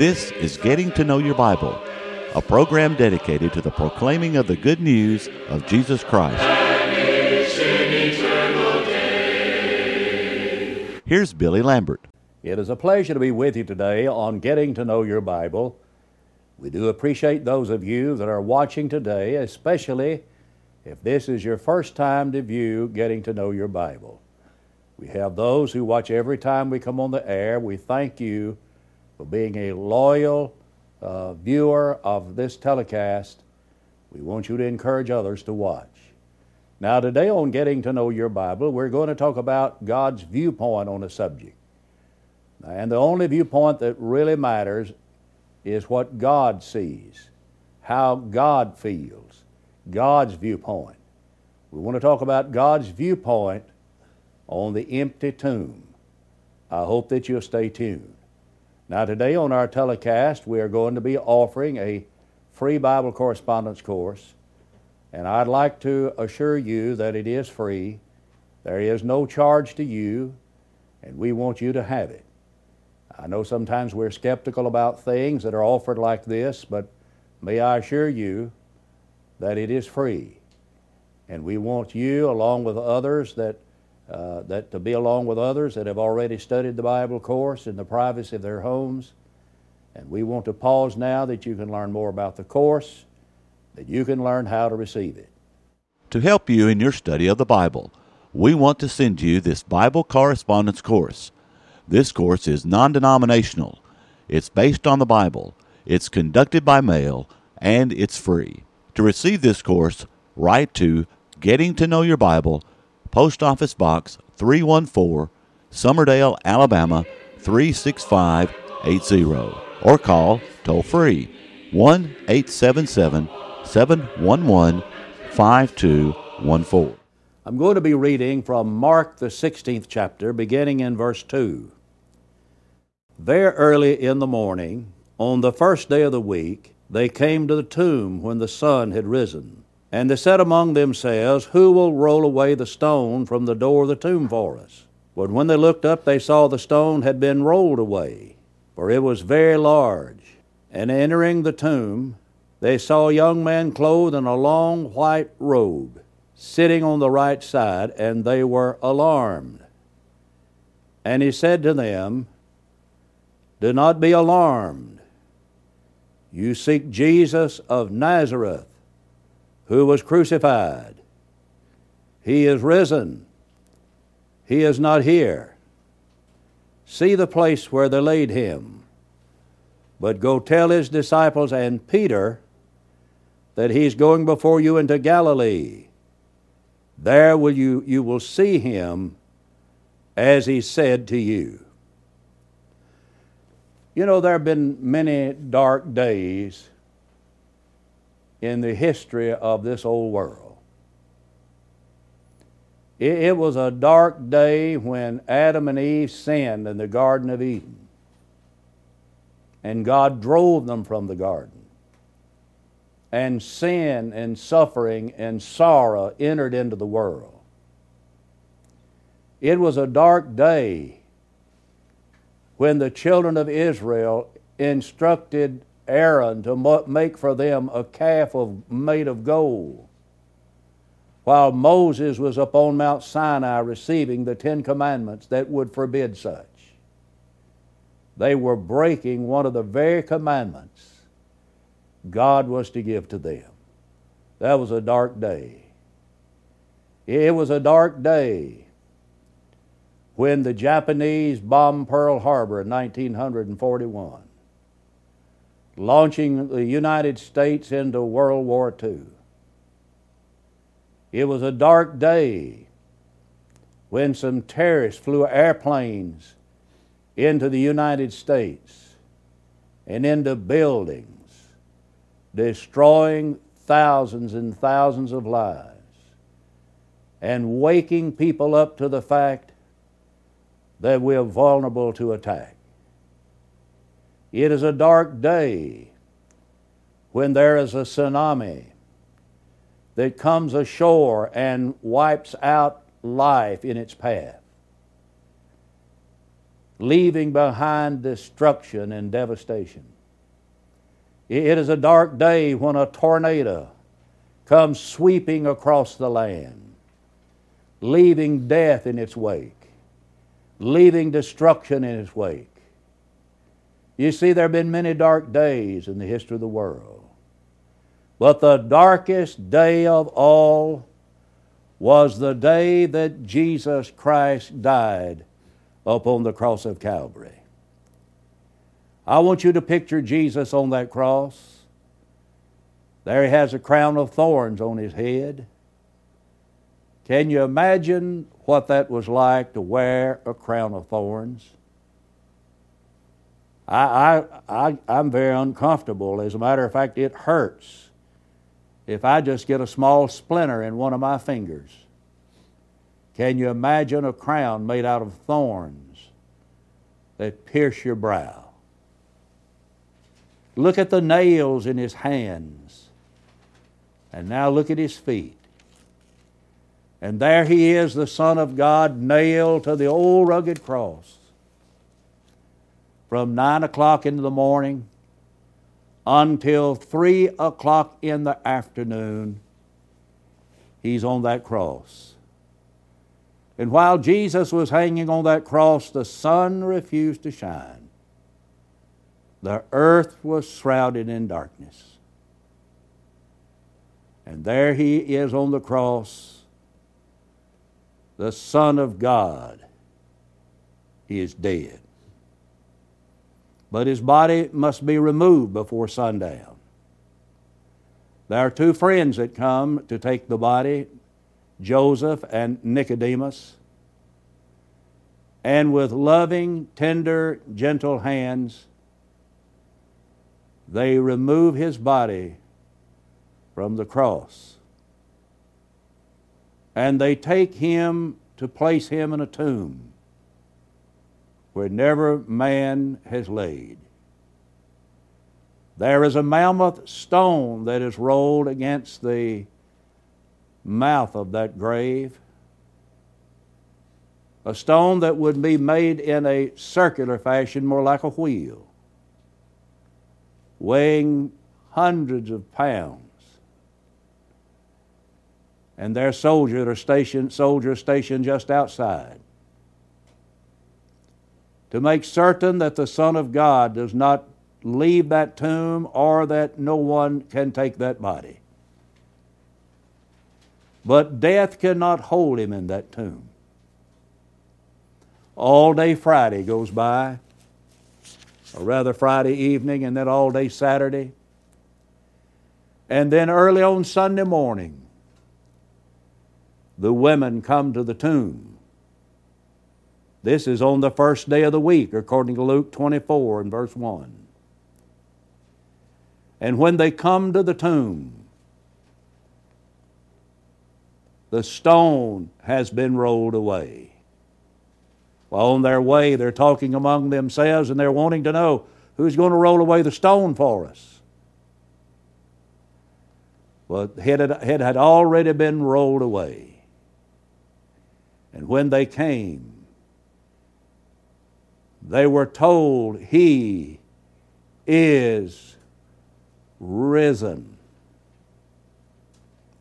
This is Getting to Know Your Bible, a program dedicated to the proclaiming of the good news of Jesus Christ. Here's Billy Lambert. It is a pleasure to be with you today on Getting to Know Your Bible. We do appreciate those of you that are watching today, especially if this is your first time to view Getting to Know Your Bible. We have those who watch every time we come on the air. We thank you for being a loyal uh, viewer of this telecast. We want you to encourage others to watch. Now, today on Getting to Know Your Bible, we're going to talk about God's viewpoint on a subject. And the only viewpoint that really matters is what God sees, how God feels, God's viewpoint. We want to talk about God's viewpoint on the empty tomb. I hope that you'll stay tuned. Now, today on our telecast, we are going to be offering a free Bible correspondence course, and I'd like to assure you that it is free. There is no charge to you, and we want you to have it. I know sometimes we're skeptical about things that are offered like this, but may I assure you that it is free. And we want you, along with others that uh, that to be along with others that have already studied the Bible course in the privacy of their homes. And we want to pause now that you can learn more about the course, that you can learn how to receive it. To help you in your study of the Bible, we want to send you this Bible correspondence course. This course is non denominational, it's based on the Bible, it's conducted by mail, and it's free. To receive this course, write to Getting to Know Your Bible Post Office Box 314, Summerdale, Alabama 36580, or call toll free 1 877 711 5214. I'm going to be reading from Mark, the 16th chapter, beginning in verse 2. There early in the morning, on the first day of the week, they came to the tomb when the sun had risen. And they said among themselves, Who will roll away the stone from the door of the tomb for us? But when they looked up, they saw the stone had been rolled away, for it was very large. And entering the tomb, they saw a young man clothed in a long white robe, sitting on the right side, and they were alarmed. And he said to them, Do not be alarmed. You seek Jesus of Nazareth who was crucified. He is risen. He is not here. See the place where they laid him. But go tell his disciples and Peter that he's going before you into Galilee. There will you, you will see him as he said to you. You know, there have been many dark days in the history of this old world. It, it was a dark day when Adam and Eve sinned in the Garden of Eden, and God drove them from the garden. And sin and suffering and sorrow entered into the world. It was a dark day when the children of Israel instructed Aaron to make for them a calf of, made of gold. While Moses was upon Mount Sinai receiving the Ten Commandments that would forbid such. They were breaking one of the very commandments God was to give to them. That was a dark day. It was a dark day when the Japanese bombed Pearl Harbor in 1941 launching the United States into World War II. It was a dark day when some terrorists flew airplanes into the United States and into buildings, destroying thousands and thousands of lives and waking people up to the fact that we're vulnerable to attack. It is a dark day when there is a tsunami that comes ashore and wipes out life in its path. leaving behind destruction and devastation. It is a dark day when a tornado comes sweeping across the land, leaving death in its wake, leaving destruction in its wake. You see, there have been many dark days in the history of the world. But the darkest day of all was the day that Jesus Christ died upon the cross of Calvary. I want you to picture Jesus on that cross. There he has a crown of thorns on his head. Can you imagine what that was like to wear a crown of thorns? I, I, I, I'm very uncomfortable. As a matter of fact, it hurts if I just get a small splinter in one of my fingers. Can you imagine a crown made out of thorns that pierce your brow? Look at the nails in his hands. And now look at his feet. And there he is, the Son of God, nailed to the old rugged cross. From nine o'clock in the morning until three o'clock in the afternoon, he's on that cross. And while Jesus was hanging on that cross, the sun refused to shine. The earth was shrouded in darkness. And there he is on the cross, the Son of God. He is dead. But his body must be removed before sundown. There are two friends that come to take the body Joseph and Nicodemus. And with loving, tender, gentle hands, they remove his body from the cross. And they take him to place him in a tomb where never man has laid. There is a mammoth stone that is rolled against the mouth of that grave. A stone that would be made in a circular fashion, more like a wheel weighing hundreds of pounds. And their soldiers are stationed, soldiers stationed just outside to make certain that the Son of God does not leave that tomb or that no one can take that body. But death cannot hold him in that tomb. All day Friday goes by or rather Friday evening, and then all day Saturday. And then early on Sunday morning, the women come to the tomb. This is on the first day of the week, according to Luke 24 and verse 1. And when they come to the tomb, the stone has been rolled away. While on their way, they're talking among themselves and they're wanting to know who's going to roll away the stone for us. Well, it had, it had already been rolled away. And when they came, they were told, He is risen.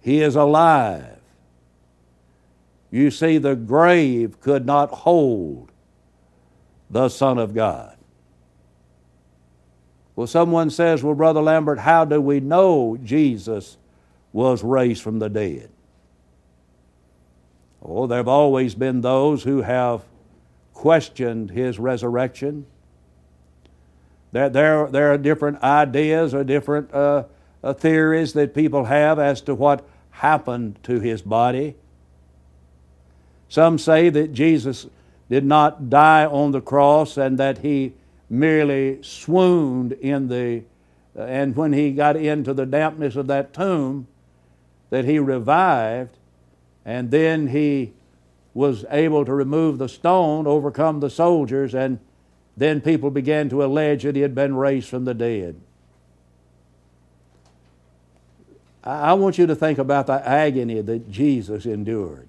He is alive. You see, the grave could not hold the Son of God. Well, someone says, Well, Brother Lambert, how do we know Jesus was raised from the dead? Oh, there have always been those who have questioned his resurrection. There, there, there are different ideas or different uh, uh, theories that people have as to what happened to his body. Some say that Jesus did not die on the cross and that he merely swooned in the uh, and when he got into the dampness of that tomb that he revived and then he was able to remove the stone overcome the soldiers and then people began to allege that he had been raised from the dead i want you to think about the agony that jesus endured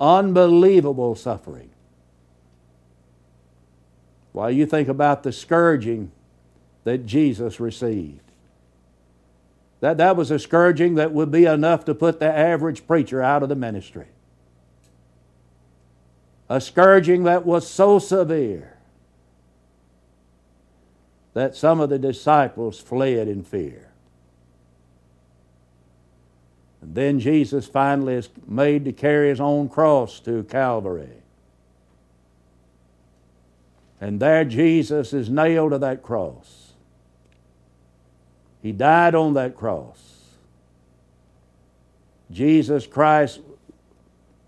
unbelievable suffering. While you think about the scourging that Jesus received. That, that was a scourging that would be enough to put the average preacher out of the ministry. A scourging that was so severe that some of the disciples fled in fear. And then Jesus finally is made to carry his own cross to Calvary. And there Jesus is nailed to that cross. He died on that cross. Jesus Christ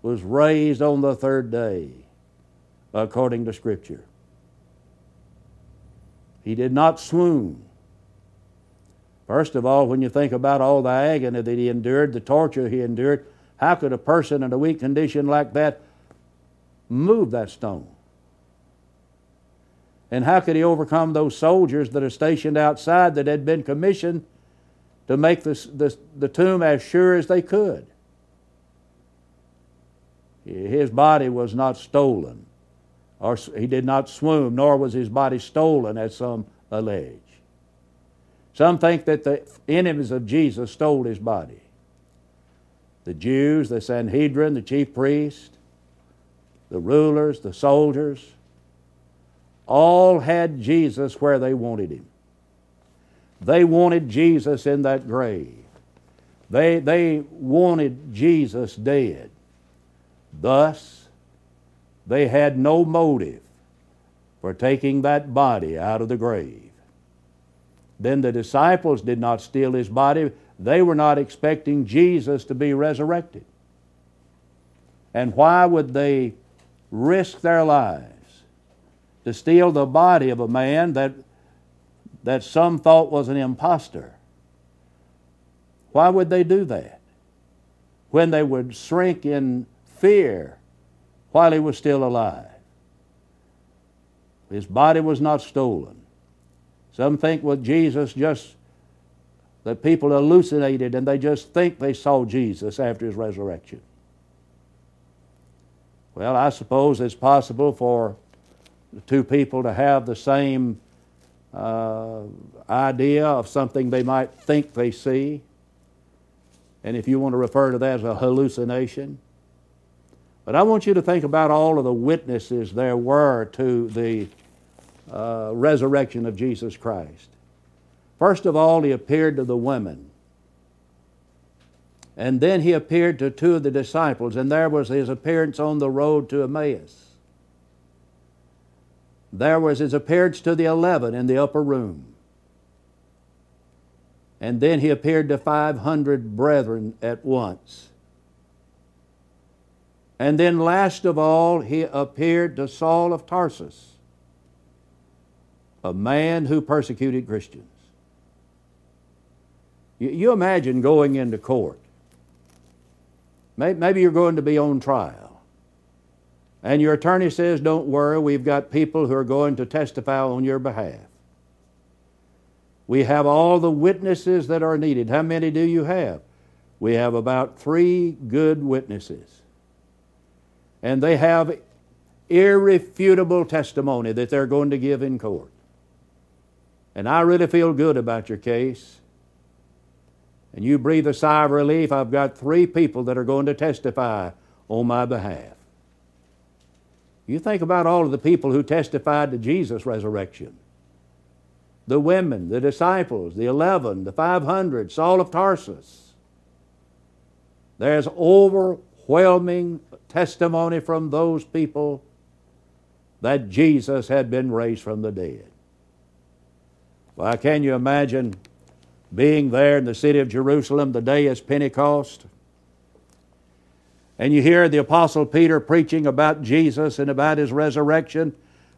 was raised on the third day, according to Scripture. He did not swoon. First of all, when you think about all the agony that he endured, the torture he endured, how could a person in a weak condition like that move that stone? And how could he overcome those soldiers that are stationed outside that had been commissioned to make this, this, the tomb as sure as they could? His body was not stolen, or he did not swoon, nor was his body stolen, as some allege. Some think that the enemies of Jesus stole his body. The Jews, the Sanhedrin, the chief priest, the rulers, the soldiers, all had Jesus where they wanted him. They wanted Jesus in that grave. They, they wanted Jesus dead. Thus, they had no motive for taking that body out of the grave. Then the disciples did not steal his body. They were not expecting Jesus to be resurrected. And why would they risk their lives to steal the body of a man that, that some thought was an impostor? Why would they do that? When they would shrink in fear while he was still alive. His body was not stolen. Some think with Jesus just that people hallucinated and they just think they saw Jesus after his resurrection. Well, I suppose it's possible for two people to have the same uh, idea of something they might think they see. And if you want to refer to that as a hallucination, but I want you to think about all of the witnesses there were to the uh, resurrection of Jesus Christ. First of all, he appeared to the women. And then he appeared to two of the disciples, and there was his appearance on the road to Emmaus. There was his appearance to the eleven in the upper room. And then he appeared to 500 brethren at once. And then, last of all, he appeared to Saul of Tarsus, a man who persecuted Christians. You, imagine going into court. Maybe you're going to be on trial. And your attorney says, Don't worry, we've got people who are going to testify on your behalf. We have all the witnesses that are needed. How many do you have? We have about three good witnesses and they have irrefutable testimony that they're going to give in court. And I really feel good about your case. And you breathe a sigh of relief. I've got three people that are going to testify on my behalf. You think about all of the people who testified to Jesus' resurrection the women, the disciples, the eleven, the 500, Saul of Tarsus. There's overwhelming testimony from those people that Jesus had been raised from the dead. Why, can you imagine being there in the city of Jerusalem the day is Pentecost? And you hear the Apostle Peter preaching about Jesus and about his resurrection,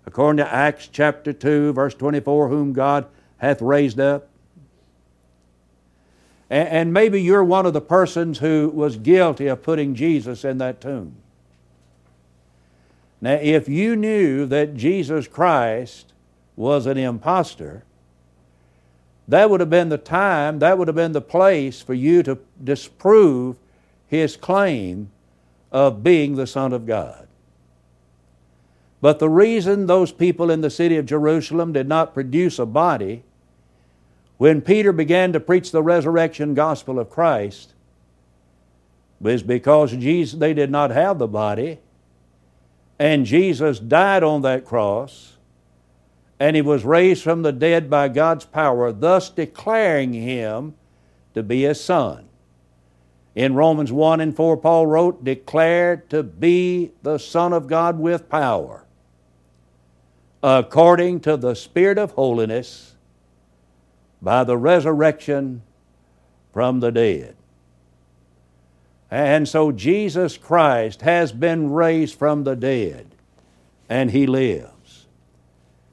according to Acts chapter 2, verse 24, whom God hath raised up. And maybe you're one of the persons who was guilty of putting Jesus in that tomb. Now, if you knew that Jesus Christ was an impostor, that would have been the time, that would have been the place for you to disprove his claim of being the Son of God. But the reason those people in the city of Jerusalem did not produce a body, when Peter began to preach the resurrection gospel of Christ, was because Jesus, they did not have the body, and Jesus died on that cross, and he was raised from the dead by God's power, thus declaring him to be his son. In Romans 1 and 4, Paul wrote, declared to be the Son of God with power, according to the Spirit of holiness, by the resurrection from the dead. And so Jesus Christ has been raised from the dead, and He lives.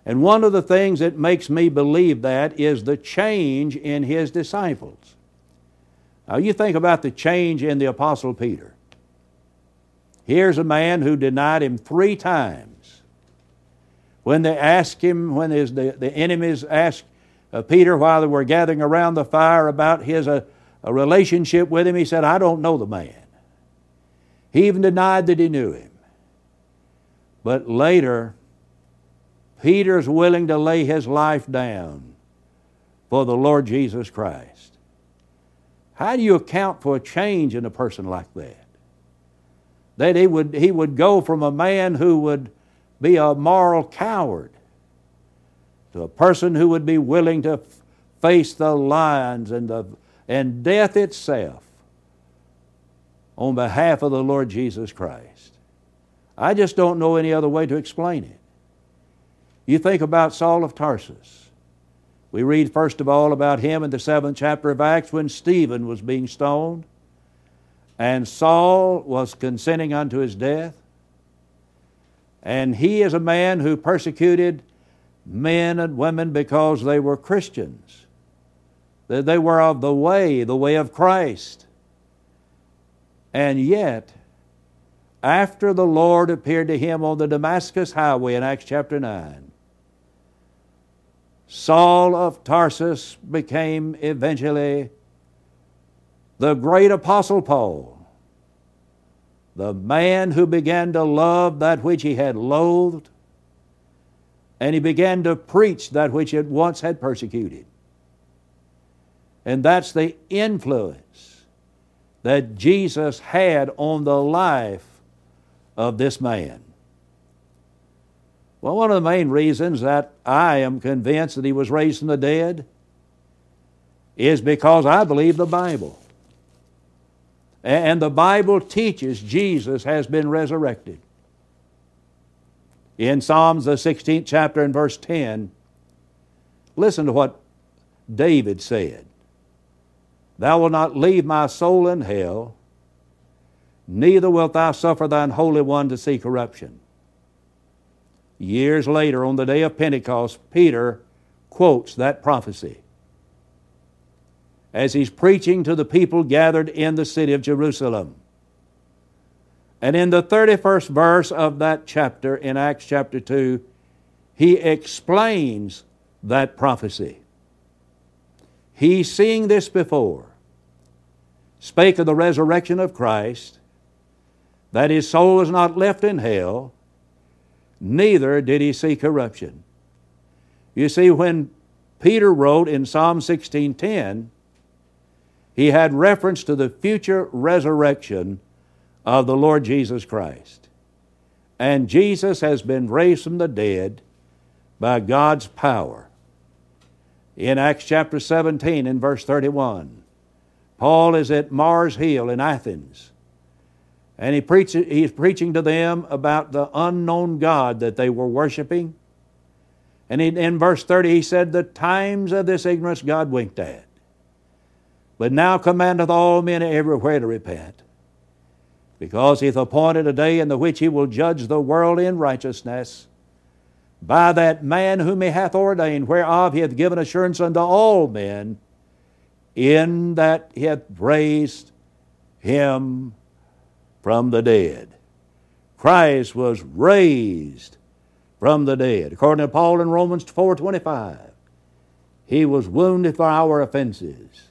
And one of the things that makes me believe that is the change in His disciples. Now, you think about the change in the Apostle Peter. Here's a man who denied him three times. When they asked him, when his, the, the enemies asked uh, Peter while they were gathering around the fire about his uh, relationship with him, he said, I don't know the man. He even denied that he knew him. But later, Peter's willing to lay his life down for the Lord Jesus Christ. How do you account for a change in a person like that? That he would, he would go from a man who would be a moral coward to a person who would be willing to face the lions and, the, and death itself on behalf of the Lord Jesus Christ. I just don't know any other way to explain it. You think about Saul of Tarsus. We read first of all about him in the seventh chapter of Acts when Stephen was being stoned, and Saul was consenting unto his death. And he is a man who persecuted men and women because they were Christians. That they were of the way, the way of Christ. And yet, after the Lord appeared to him on the Damascus highway in Acts chapter 9, Saul of Tarsus became eventually the great Apostle Paul, the man who began to love that which he had loathed, and he began to preach that which it once had persecuted. And that's the influence that Jesus had on the life of this man. Well, one of the main reasons that I am convinced that he was raised from the dead is because I believe the Bible. And the Bible teaches Jesus has been resurrected. In Psalms, the 16th chapter and verse 10, listen to what David said Thou wilt not leave my soul in hell, neither wilt thou suffer thine Holy One to see corruption. Years later, on the day of Pentecost, Peter quotes that prophecy as he's preaching to the people gathered in the city of Jerusalem. And in the 31st verse of that chapter, in Acts chapter 2, he explains that prophecy. He, seeing this before, spake of the resurrection of Christ, that his soul was not left in hell, neither did he see corruption. You see, when Peter wrote in Psalm 16:10, he had reference to the future resurrection of the Lord Jesus Christ. And Jesus has been raised from the dead by God's power. In Acts chapter 17 in verse 31, Paul is at Mars Hill in Athens and he preach, he's preaching to them about the unknown God that they were worshiping. And in verse 30, he said, The times of this ignorance God winked at. But now commandeth all men everywhere to repent, because he hath appointed a day in the which he will judge the world in righteousness by that man whom he hath ordained, whereof he hath given assurance unto all men, in that he hath raised him from the dead. Christ was raised from the dead. According to Paul in Romans 4:25, he was wounded for our offenses.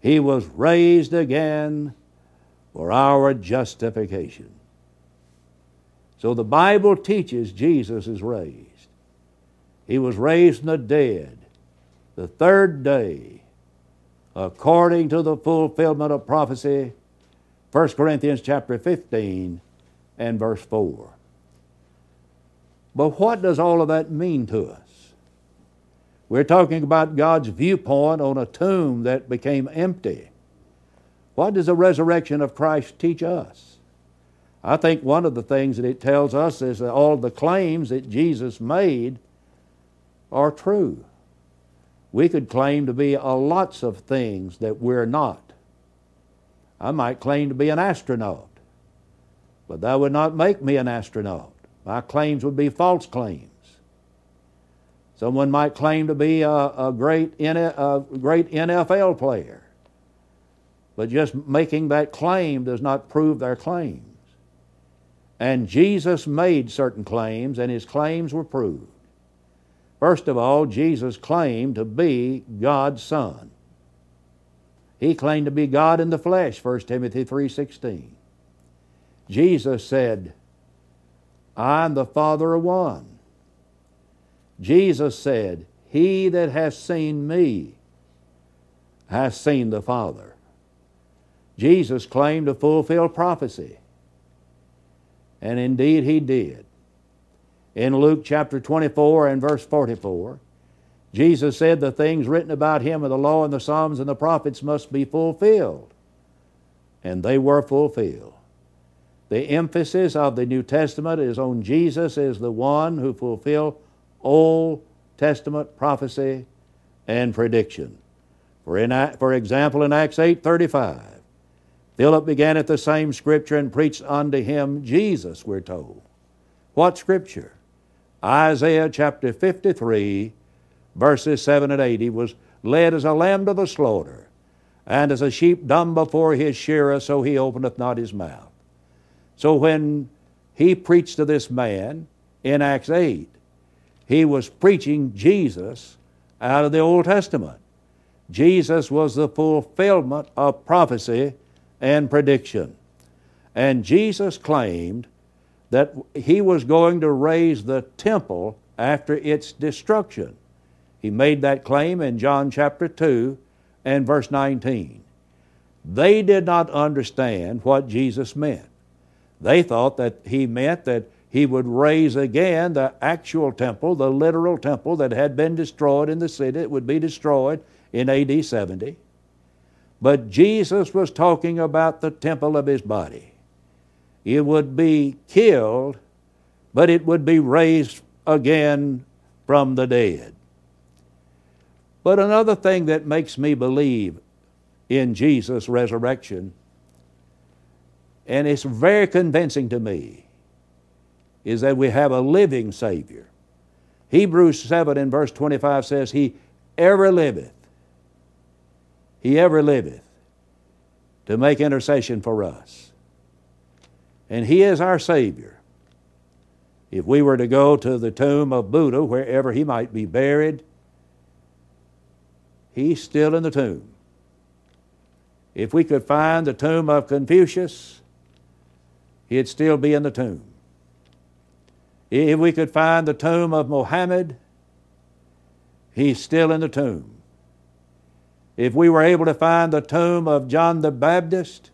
He was raised again for our justification. So the Bible teaches Jesus is raised. He was raised from the dead the third day, according to the fulfillment of prophecy, 1 Corinthians chapter 15 and verse 4. But what does all of that mean to us? We're talking about God's viewpoint on a tomb that became empty. What does the resurrection of Christ teach us? I think one of the things that it tells us is that all the claims that Jesus made are true. We could claim to be a lots of things that we're not. I might claim to be an astronaut, but that would not make me an astronaut. My claims would be false claims. Someone might claim to be a, a great, a great NFL player, but just making that claim does not prove their claims. And Jesus made certain claims, and his claims were proved. First of all, Jesus claimed to be God's Son. He claimed to be God in the flesh, 1 Timothy 3:16. Jesus said, I and the Father are one. Jesus said, He that has seen me has seen the Father. Jesus claimed to fulfill prophecy. And indeed he did. In Luke chapter 24 and verse 44, Jesus said the things written about him in the law and the Psalms and the prophets must be fulfilled. And they were fulfilled. The emphasis of the New Testament is on Jesus as the one who fulfilled Old Testament prophecy and prediction. For, in, for example, in Acts 8:35, Philip began at the same scripture and preached unto him Jesus, we're told. What scripture? Isaiah chapter 53, verses 7 and 8. He was led as a lamb to the slaughter, and as a sheep dumb before his shearer, so he openeth not his mouth. So when he preached to this man in Acts 8, he was preaching Jesus out of the Old Testament. Jesus was the fulfillment of prophecy and prediction. And Jesus claimed that he was going to raise the temple after its destruction. He made that claim in John chapter 2 and verse 19. They did not understand what Jesus meant. They thought that he meant that he would raise again the actual temple, the literal temple that had been destroyed in the city. It would be destroyed in AD 70. But Jesus was talking about the temple of his body. It would be killed, but it would be raised again from the dead. But another thing that makes me believe in Jesus' resurrection and it's very convincing to me, is that we have a living Savior. Hebrews 7 in verse 25 says, He ever liveth, He ever liveth to make intercession for us. And He is our Savior. If we were to go to the tomb of Buddha, wherever he might be buried, he's still in the tomb. If we could find the tomb of Confucius, he'd still be in the tomb. If we could find the tomb of Mohammed, he's still in the tomb. If we were able to find the tomb of John the Baptist,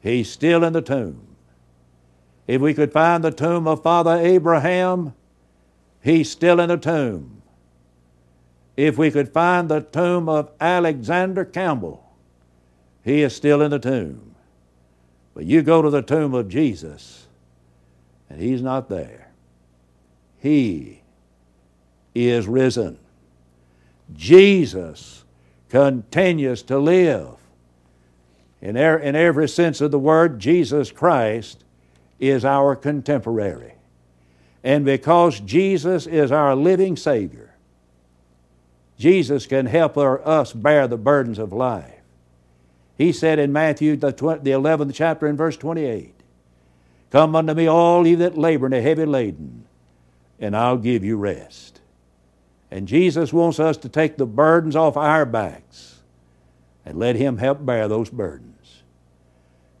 he's still in the tomb. If we could find the tomb of Father Abraham, he's still in the tomb. If we could find the tomb of Alexander Campbell, he is still in the tomb. But you go to the tomb of Jesus, and he's not there. He is risen. Jesus continues to live. In, er- in every sense of the word, Jesus Christ is our contemporary. And because Jesus is our living Savior, Jesus can help us bear the burdens of life. He said in Matthew, the, 11th chapter, in verse 28, Come unto me, all ye that labor and are heavy laden, and I'll give you rest. And Jesus wants us to take the burdens off our backs and let Him help bear those burdens.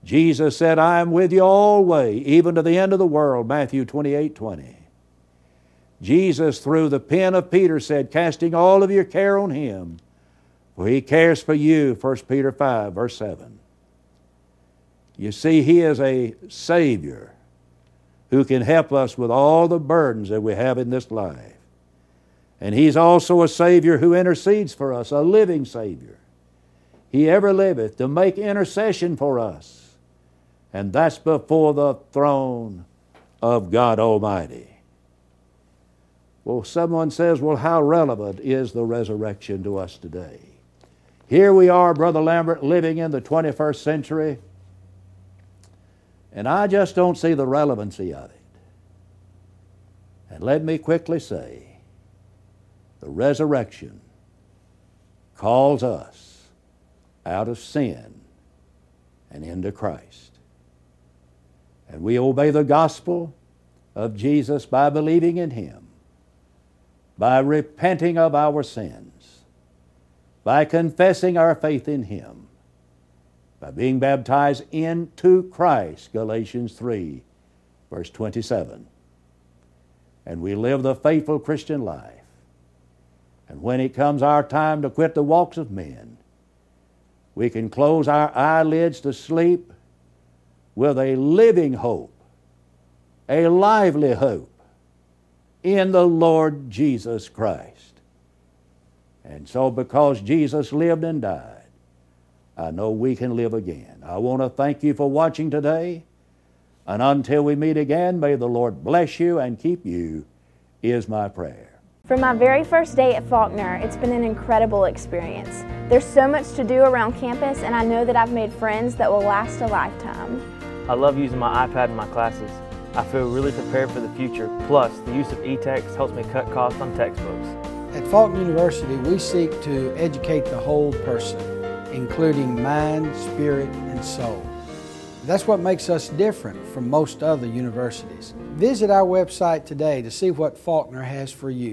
Jesus said, I am with you always, even to the end of the world, Matthew 28 20. Jesus, through the pen of Peter, said, Casting all of your care on Him, for He cares for you, 1 Peter 5, verse 7. You see, He is a Savior who can help us with all the burdens that we have in this life. And He's also a Savior who intercedes for us, a living Savior. He ever liveth to make intercession for us. And that's before the throne of God Almighty. Well, someone says, well, how relevant is the resurrection to us today? Here we are, Brother Lambert, living in the 21st century, and I just don't see the relevancy of it. And let me quickly say the resurrection calls us out of sin and into Christ. And we obey the gospel of Jesus by believing in Him by repenting of our sins, by confessing our faith in Him, by being baptized into Christ, Galatians 3, verse 27. And we live the faithful Christian life. And when it comes our time to quit the walks of men, we can close our eyelids to sleep with a living hope, a lively hope in the Lord Jesus Christ. And so, because Jesus lived and died, I know we can live again. I want to thank you for watching today. And until we meet again, may the Lord bless you and keep you, is my prayer. From my very first day at Faulkner, it's been an incredible experience. There's so much to do around campus, and I know that I've made friends that will last a lifetime. I love using my iPad in my classes. I feel really prepared for the future. Plus, the use of e-text helps me cut costs on textbooks. At Faulkner University, we seek to educate the whole person, including mind, spirit, and soul. That's what makes us different from most other universities. Visit our website today to see what Faulkner has for you.